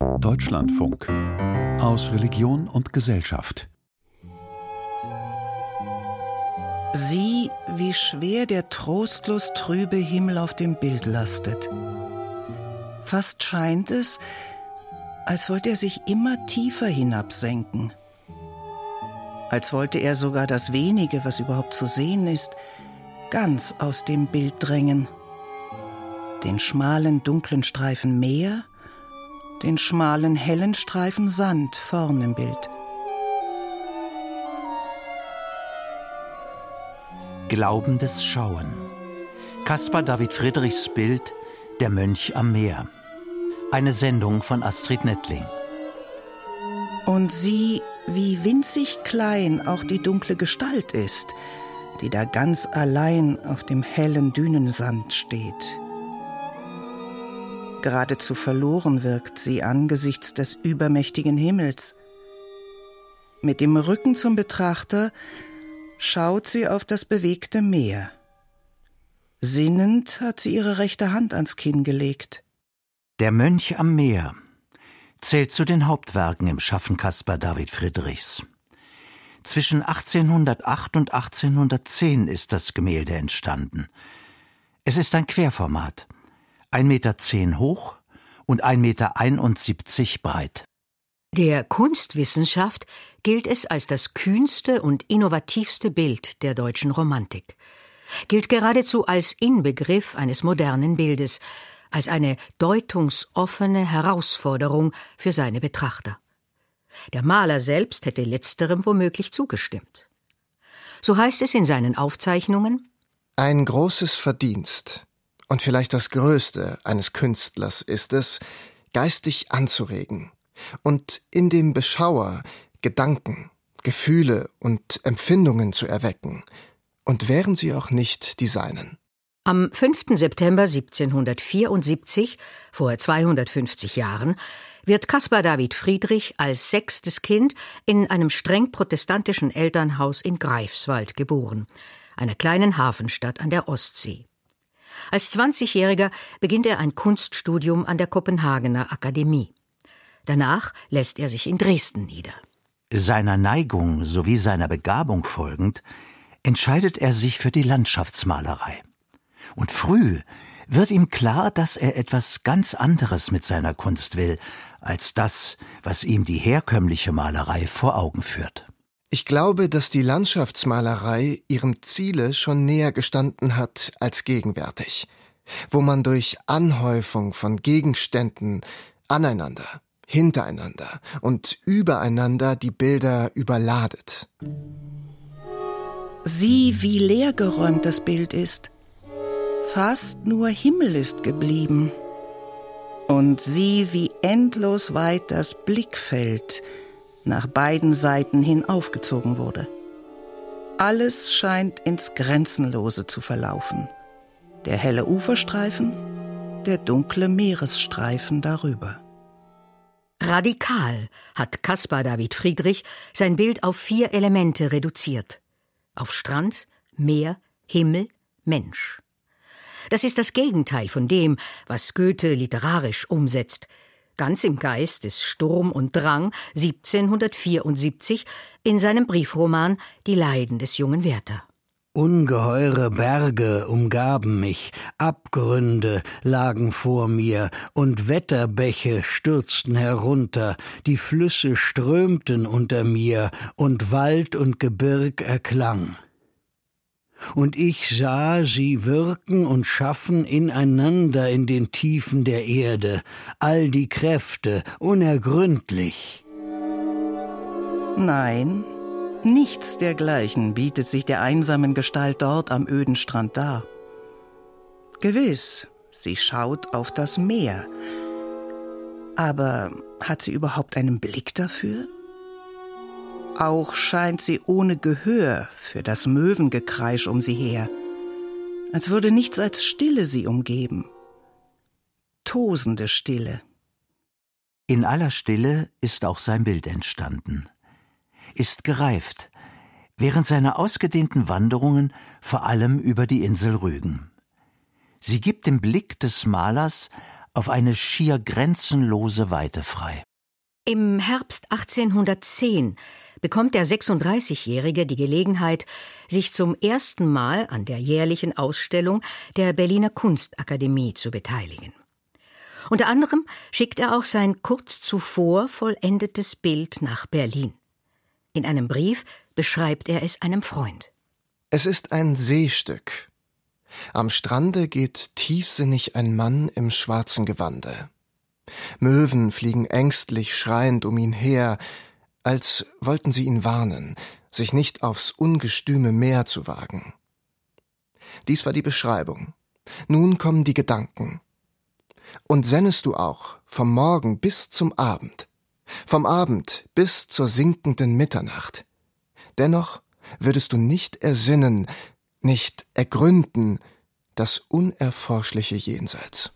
Deutschlandfunk aus Religion und Gesellschaft. Sieh, wie schwer der trostlos trübe Himmel auf dem Bild lastet. Fast scheint es, als wollte er sich immer tiefer hinabsenken. Als wollte er sogar das wenige, was überhaupt zu sehen ist, ganz aus dem Bild drängen. Den schmalen, dunklen Streifen Meer, den schmalen, hellen Streifen Sand vorn im Bild. Glaubendes Schauen. Caspar David Friedrichs Bild Der Mönch am Meer. Eine Sendung von Astrid Nettling. Und sieh, wie winzig klein auch die dunkle Gestalt ist, die da ganz allein auf dem hellen Dünensand steht. Geradezu verloren wirkt sie angesichts des übermächtigen Himmels. Mit dem Rücken zum Betrachter schaut sie auf das bewegte Meer. Sinnend hat sie ihre rechte Hand ans Kinn gelegt. Der Mönch am Meer zählt zu den Hauptwerken im Schaffen Caspar David Friedrichs. Zwischen 1808 und 1810 ist das Gemälde entstanden. Es ist ein Querformat, 1,10 Meter hoch und 1,71 Meter breit. Der Kunstwissenschaft gilt es als das kühnste und innovativste Bild der deutschen Romantik, gilt geradezu als Inbegriff eines modernen Bildes, als eine deutungsoffene Herausforderung für seine Betrachter. Der Maler selbst hätte letzterem womöglich zugestimmt. So heißt es in seinen Aufzeichnungen Ein großes Verdienst und vielleicht das größte eines Künstlers ist es, geistig anzuregen, und in dem Beschauer Gedanken, Gefühle und Empfindungen zu erwecken, und wären sie auch nicht die seinen. Am 5. September 1774, vor 250 Jahren, wird Caspar David Friedrich als sechstes Kind in einem streng protestantischen Elternhaus in Greifswald geboren, einer kleinen Hafenstadt an der Ostsee. Als 20-Jähriger beginnt er ein Kunststudium an der Kopenhagener Akademie. Danach lässt er sich in Dresden nieder. Seiner Neigung sowie seiner Begabung folgend entscheidet er sich für die Landschaftsmalerei. Und früh wird ihm klar, dass er etwas ganz anderes mit seiner Kunst will, als das, was ihm die herkömmliche Malerei vor Augen führt. Ich glaube, dass die Landschaftsmalerei ihrem Ziele schon näher gestanden hat als gegenwärtig, wo man durch Anhäufung von Gegenständen aneinander, hintereinander und übereinander die Bilder überladet. Sieh, wie leergeräumt das Bild ist. Fast nur Himmel ist geblieben. Und sieh, wie endlos weit das Blickfeld nach beiden Seiten hin aufgezogen wurde. Alles scheint ins Grenzenlose zu verlaufen. Der helle Uferstreifen, der dunkle Meeresstreifen darüber. Radikal hat Caspar David Friedrich sein Bild auf vier Elemente reduziert. Auf Strand, Meer, Himmel, Mensch. Das ist das Gegenteil von dem, was Goethe literarisch umsetzt, ganz im Geist des Sturm und Drang 1774 in seinem Briefroman Die Leiden des jungen Werther. Ungeheure Berge umgaben mich, Abgründe lagen vor mir, und Wetterbäche stürzten herunter, die Flüsse strömten unter mir, und Wald und Gebirg erklang und ich sah sie wirken und schaffen ineinander in den Tiefen der Erde, all die Kräfte, unergründlich. Nein, nichts dergleichen bietet sich der einsamen Gestalt dort am öden Strand dar. Gewiss, sie schaut auf das Meer. Aber hat sie überhaupt einen Blick dafür? Auch scheint sie ohne Gehör für das Möwengekreisch um sie her, als würde nichts als Stille sie umgeben. Tosende Stille. In aller Stille ist auch sein Bild entstanden, ist gereift, während seiner ausgedehnten Wanderungen vor allem über die Insel Rügen. Sie gibt dem Blick des Malers auf eine schier grenzenlose Weite frei. Im Herbst 1810 bekommt der 36-Jährige die Gelegenheit, sich zum ersten Mal an der jährlichen Ausstellung der Berliner Kunstakademie zu beteiligen. Unter anderem schickt er auch sein kurz zuvor vollendetes Bild nach Berlin. In einem Brief beschreibt er es einem Freund. Es ist ein Seestück. Am Strande geht tiefsinnig ein Mann im schwarzen Gewande. Möwen fliegen ängstlich schreiend um ihn her, als wollten sie ihn warnen, sich nicht aufs ungestüme Meer zu wagen. Dies war die Beschreibung. Nun kommen die Gedanken. Und sennest du auch vom Morgen bis zum Abend, vom Abend bis zur sinkenden Mitternacht. Dennoch würdest du nicht ersinnen, nicht ergründen das unerforschliche Jenseits.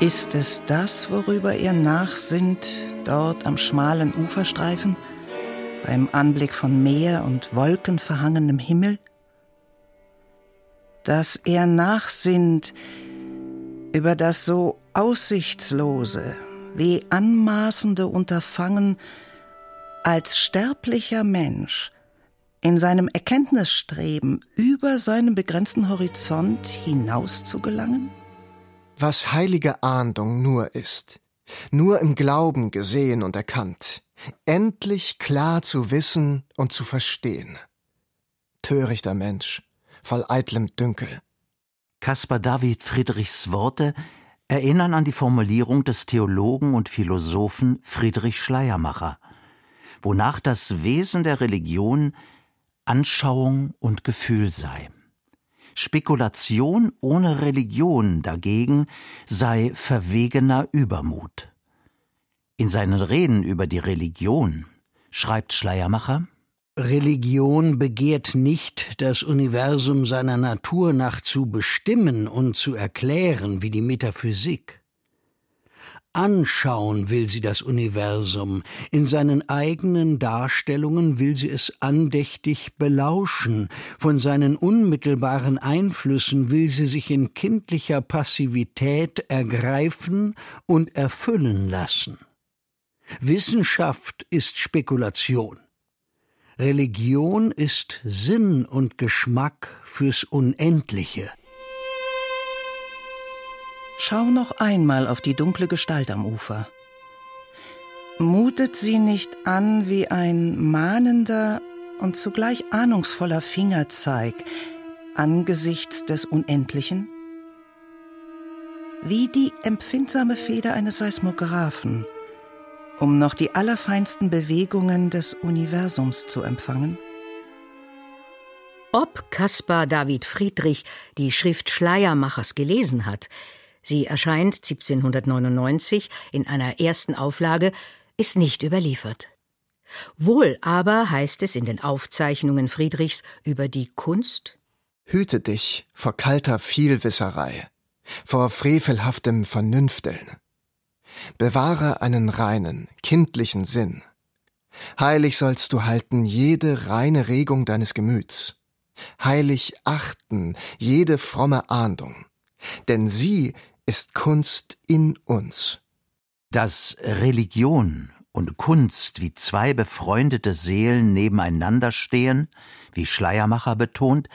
Ist es das, worüber er nachsinnt, dort am schmalen Uferstreifen, beim Anblick von Meer und wolkenverhangenem Himmel? Dass er nachsinnt über das so aussichtslose, wie anmaßende Unterfangen, als sterblicher Mensch in seinem Erkenntnisstreben über seinen begrenzten Horizont hinaus zu gelangen? Was heilige Ahndung nur ist, nur im Glauben gesehen und erkannt, endlich klar zu wissen und zu verstehen. Törichter Mensch, voll eitlem Dünkel. Caspar David Friedrichs Worte erinnern an die Formulierung des Theologen und Philosophen Friedrich Schleiermacher, wonach das Wesen der Religion Anschauung und Gefühl sei. Spekulation ohne Religion dagegen sei verwegener Übermut. In seinen Reden über die Religion schreibt Schleiermacher Religion begehrt nicht, das Universum seiner Natur nach zu bestimmen und zu erklären wie die Metaphysik. Anschauen will sie das Universum, in seinen eigenen Darstellungen will sie es andächtig belauschen, von seinen unmittelbaren Einflüssen will sie sich in kindlicher Passivität ergreifen und erfüllen lassen. Wissenschaft ist Spekulation. Religion ist Sinn und Geschmack fürs Unendliche. Schau noch einmal auf die dunkle Gestalt am Ufer. Mutet sie nicht an wie ein mahnender und zugleich ahnungsvoller Fingerzeig angesichts des Unendlichen? Wie die empfindsame Feder eines Seismographen, um noch die allerfeinsten Bewegungen des Universums zu empfangen? Ob Caspar David Friedrich die Schrift Schleiermachers gelesen hat, sie erscheint 1799 in einer ersten Auflage, ist nicht überliefert. Wohl aber heißt es in den Aufzeichnungen Friedrichs über die Kunst Hüte dich vor kalter Vielwisserei, vor frevelhaftem Vernünfteln. Bewahre einen reinen, kindlichen Sinn. Heilig sollst du halten jede reine Regung deines Gemüts. Heilig achten jede fromme Ahndung. Denn sie ist Kunst in uns. Dass Religion und Kunst wie zwei befreundete Seelen nebeneinander stehen, wie Schleiermacher betont,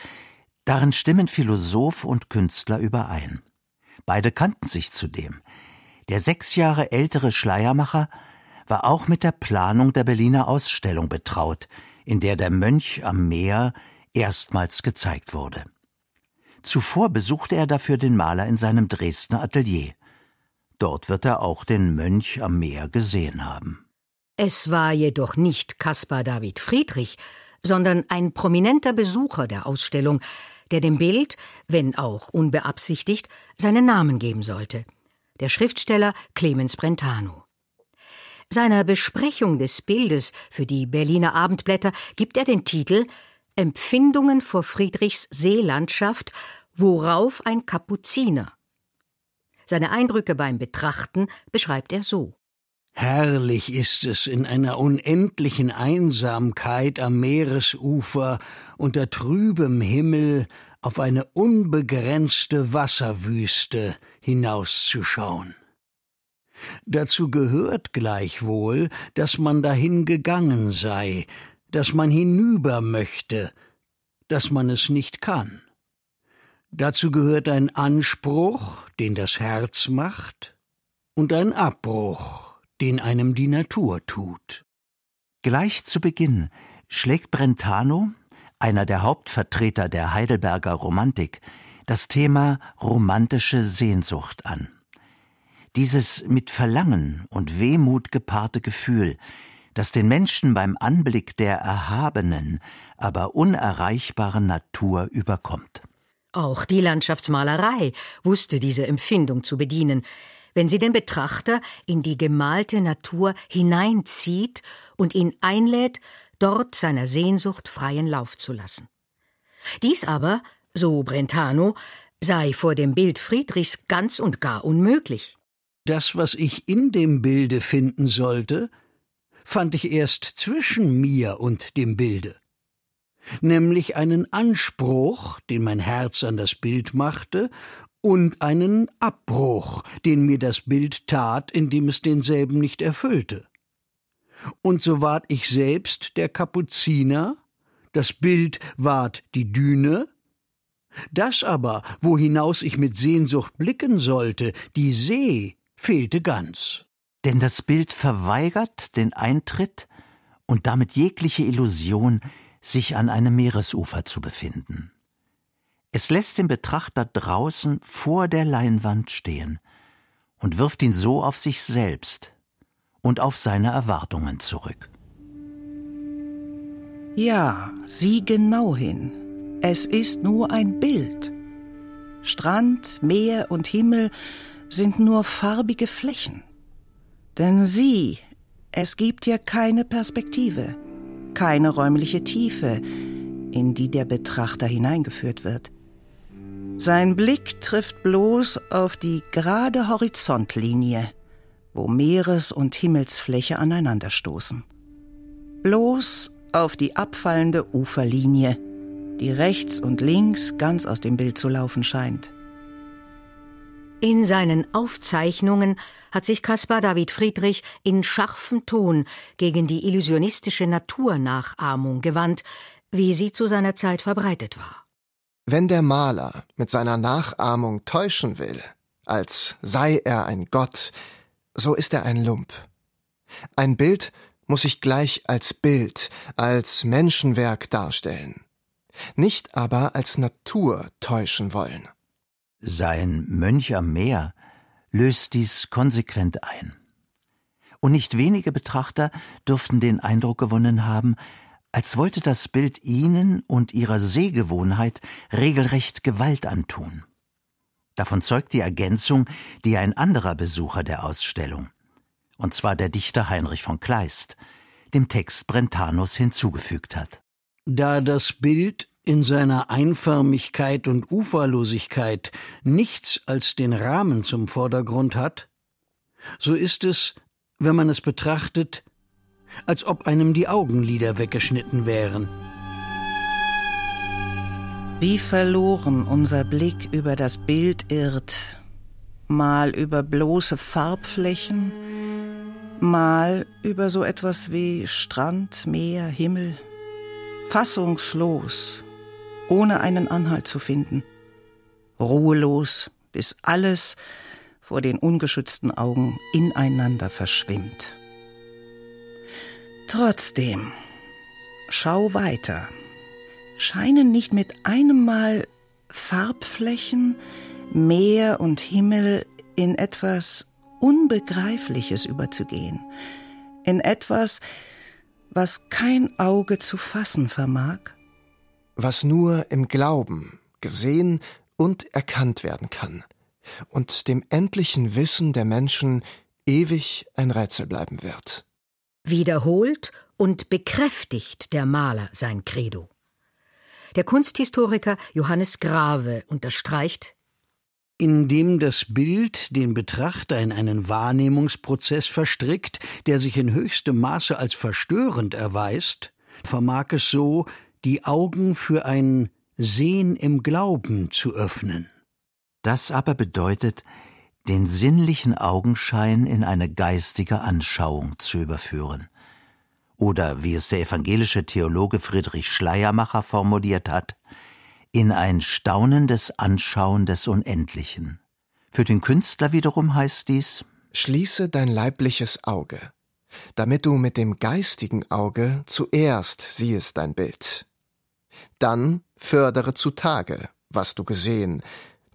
darin stimmen Philosoph und Künstler überein. Beide kannten sich zudem. Der sechs Jahre ältere Schleiermacher war auch mit der Planung der Berliner Ausstellung betraut, in der der Mönch am Meer erstmals gezeigt wurde. Zuvor besuchte er dafür den Maler in seinem Dresdner Atelier. Dort wird er auch den Mönch am Meer gesehen haben. Es war jedoch nicht Caspar David Friedrich, sondern ein prominenter Besucher der Ausstellung, der dem Bild, wenn auch unbeabsichtigt, seinen Namen geben sollte. Der Schriftsteller Clemens Brentano. Seiner Besprechung des Bildes für die Berliner Abendblätter gibt er den Titel Empfindungen vor Friedrichs Seelandschaft, worauf ein Kapuziner. Seine Eindrücke beim Betrachten beschreibt er so. Herrlich ist es in einer unendlichen Einsamkeit am Meeresufer unter trübem Himmel auf eine unbegrenzte Wasserwüste hinauszuschauen. Dazu gehört gleichwohl, dass man dahin gegangen sei, dass man hinüber möchte, dass man es nicht kann. Dazu gehört ein Anspruch, den das Herz macht, und ein Abbruch, den einem die Natur tut. Gleich zu Beginn schlägt Brentano, einer der Hauptvertreter der Heidelberger Romantik, das Thema romantische Sehnsucht an. Dieses mit Verlangen und Wehmut gepaarte Gefühl, das den Menschen beim Anblick der erhabenen, aber unerreichbaren Natur überkommt. Auch die Landschaftsmalerei wusste diese Empfindung zu bedienen, wenn sie den Betrachter in die gemalte Natur hineinzieht und ihn einlädt, dort seiner Sehnsucht freien Lauf zu lassen. Dies aber, so Brentano, sei vor dem Bild Friedrichs ganz und gar unmöglich. Das, was ich in dem Bilde finden sollte, fand ich erst zwischen mir und dem Bilde, nämlich einen Anspruch, den mein Herz an das Bild machte, und einen Abbruch, den mir das Bild tat, indem es denselben nicht erfüllte. Und so ward ich selbst der Kapuziner, das Bild ward die Düne, das aber, wo hinaus ich mit Sehnsucht blicken sollte, die See, fehlte ganz. Denn das Bild verweigert den Eintritt und damit jegliche Illusion, sich an einem Meeresufer zu befinden. Es lässt den Betrachter draußen vor der Leinwand stehen und wirft ihn so auf sich selbst und auf seine Erwartungen zurück. Ja, sieh genau hin. Es ist nur ein Bild. Strand, Meer und Himmel sind nur farbige Flächen. Denn sieh, es gibt hier keine Perspektive, keine räumliche Tiefe, in die der Betrachter hineingeführt wird. Sein Blick trifft bloß auf die gerade Horizontlinie, wo Meeres- und Himmelsfläche aneinanderstoßen. Bloß auf die abfallende Uferlinie, die rechts und links ganz aus dem Bild zu laufen scheint. In seinen Aufzeichnungen hat sich Caspar David Friedrich in scharfem Ton gegen die illusionistische Naturnachahmung gewandt, wie sie zu seiner Zeit verbreitet war. Wenn der Maler mit seiner Nachahmung täuschen will, als sei er ein Gott, so ist er ein Lump. Ein Bild muss sich gleich als Bild, als Menschenwerk darstellen, nicht aber als Natur täuschen wollen. Sein Mönch am Meer löst dies konsequent ein. Und nicht wenige Betrachter dürften den Eindruck gewonnen haben, als wollte das Bild ihnen und ihrer Sehgewohnheit regelrecht Gewalt antun. Davon zeugt die Ergänzung, die ein anderer Besucher der Ausstellung, und zwar der Dichter Heinrich von Kleist, dem Text Brentanos hinzugefügt hat. Da das Bild in seiner Einförmigkeit und Uferlosigkeit nichts als den Rahmen zum Vordergrund hat, so ist es, wenn man es betrachtet, als ob einem die Augenlider weggeschnitten wären. Wie verloren unser Blick über das Bild irrt, mal über bloße Farbflächen, mal über so etwas wie Strand, Meer, Himmel, fassungslos, ohne einen Anhalt zu finden, ruhelos, bis alles vor den ungeschützten Augen ineinander verschwimmt. Trotzdem, schau weiter. Scheinen nicht mit einem Mal Farbflächen, Meer und Himmel in etwas Unbegreifliches überzugehen, in etwas, was kein Auge zu fassen vermag? Was nur im Glauben gesehen und erkannt werden kann und dem endlichen Wissen der Menschen ewig ein Rätsel bleiben wird. Wiederholt und bekräftigt der Maler sein Credo. Der Kunsthistoriker Johannes Grave unterstreicht indem das Bild den Betrachter in einen Wahrnehmungsprozess verstrickt, der sich in höchstem Maße als verstörend erweist, vermag es so, die Augen für ein Sehen im Glauben zu öffnen. Das aber bedeutet, den sinnlichen Augenschein in eine geistige Anschauung zu überführen. Oder wie es der evangelische Theologe Friedrich Schleiermacher formuliert hat, in ein staunendes Anschauen des Unendlichen. Für den Künstler wiederum heißt dies Schließe dein leibliches Auge, damit du mit dem geistigen Auge zuerst siehest dein Bild. Dann fördere zutage, was du gesehen,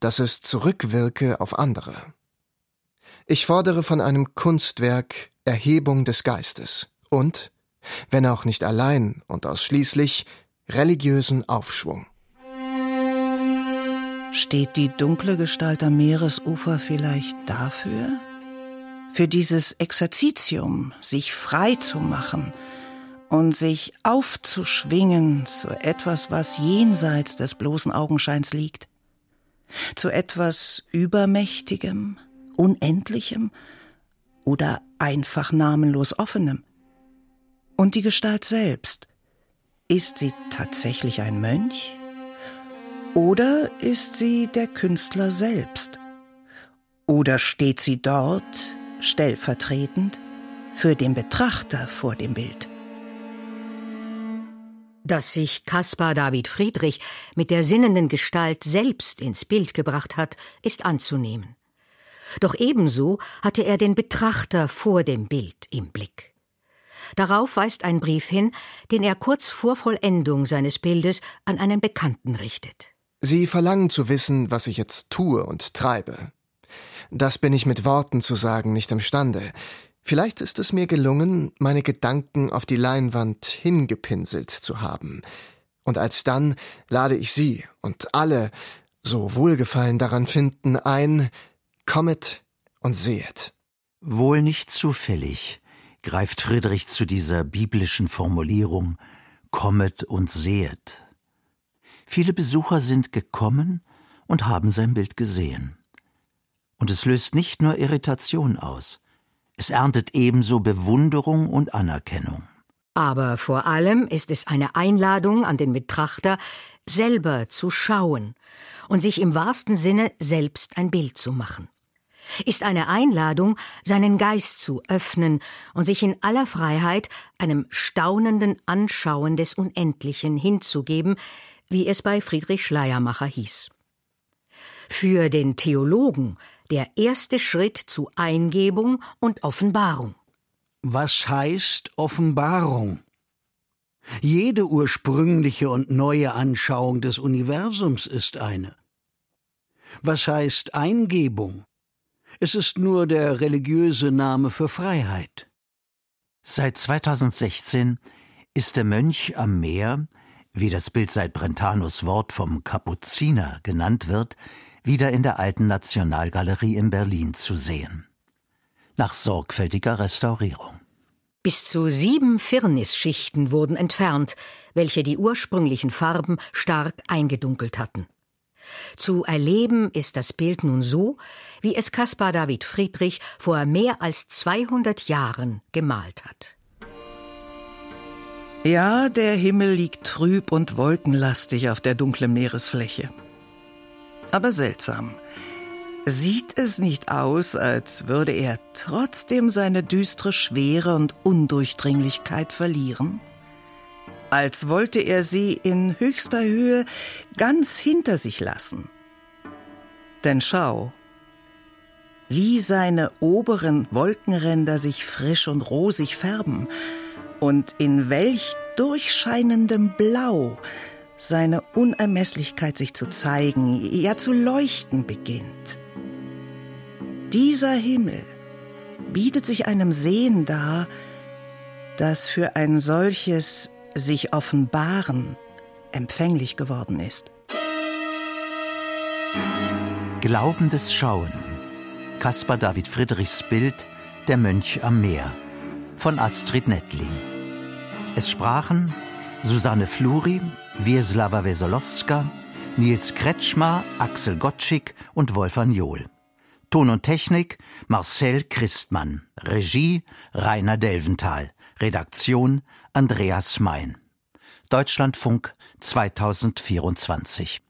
dass es zurückwirke auf andere. Ich fordere von einem Kunstwerk Erhebung des Geistes und, wenn auch nicht allein und ausschließlich, religiösen Aufschwung. Steht die dunkle Gestalt am Meeresufer vielleicht dafür? Für dieses Exerzitium, sich frei zu machen und sich aufzuschwingen zu etwas, was jenseits des bloßen Augenscheins liegt? Zu etwas Übermächtigem, Unendlichem oder einfach namenlos Offenem? Und die Gestalt selbst, ist sie tatsächlich ein Mönch? Oder ist sie der Künstler selbst? Oder steht sie dort stellvertretend für den Betrachter vor dem Bild? Dass sich Caspar David Friedrich mit der sinnenden Gestalt selbst ins Bild gebracht hat, ist anzunehmen. Doch ebenso hatte er den Betrachter vor dem Bild im Blick. Darauf weist ein Brief hin, den er kurz vor Vollendung seines Bildes an einen Bekannten richtet. Sie verlangen zu wissen, was ich jetzt tue und treibe. Das bin ich mit Worten zu sagen nicht imstande. Vielleicht ist es mir gelungen, meine Gedanken auf die Leinwand hingepinselt zu haben. Und alsdann lade ich Sie und alle, so Wohlgefallen daran finden, ein, kommet und sehet. Wohl nicht zufällig greift Friedrich zu dieser biblischen Formulierung Kommet und sehet. Viele Besucher sind gekommen und haben sein Bild gesehen. Und es löst nicht nur Irritation aus, es erntet ebenso Bewunderung und Anerkennung. Aber vor allem ist es eine Einladung an den Betrachter, selber zu schauen und sich im wahrsten Sinne selbst ein Bild zu machen. Ist eine Einladung, seinen Geist zu öffnen und sich in aller Freiheit einem staunenden Anschauen des Unendlichen hinzugeben, wie es bei Friedrich Schleiermacher hieß. Für den Theologen der erste Schritt zu Eingebung und Offenbarung. Was heißt Offenbarung? Jede ursprüngliche und neue Anschauung des Universums ist eine. Was heißt Eingebung? Es ist nur der religiöse Name für Freiheit. Seit 2016 ist der Mönch am Meer wie das Bild seit Brentanos Wort vom Kapuziner genannt wird, wieder in der alten Nationalgalerie in Berlin zu sehen. Nach sorgfältiger Restaurierung. Bis zu sieben Firnisschichten wurden entfernt, welche die ursprünglichen Farben stark eingedunkelt hatten. Zu erleben ist das Bild nun so, wie es Caspar David Friedrich vor mehr als 200 Jahren gemalt hat. Ja, der Himmel liegt trüb und wolkenlastig auf der dunklen Meeresfläche. Aber seltsam. Sieht es nicht aus, als würde er trotzdem seine düstere Schwere und Undurchdringlichkeit verlieren? Als wollte er sie in höchster Höhe ganz hinter sich lassen. Denn schau, wie seine oberen Wolkenränder sich frisch und rosig färben, und in welch durchscheinendem Blau seine Unermesslichkeit sich zu zeigen, ja zu leuchten beginnt. Dieser Himmel bietet sich einem Sehen dar, das für ein solches sich offenbaren empfänglich geworden ist. Glaubendes Schauen. Caspar David Friedrichs Bild Der Mönch am Meer von Astrid Nettling. Es sprachen Susanne Fluri, Wieslawa Wesolowska, Nils Kretschmer, Axel Gottschick und Wolfgang Johl. Ton und Technik Marcel Christmann. Regie Rainer Delventhal. Redaktion Andreas Mein. Deutschlandfunk 2024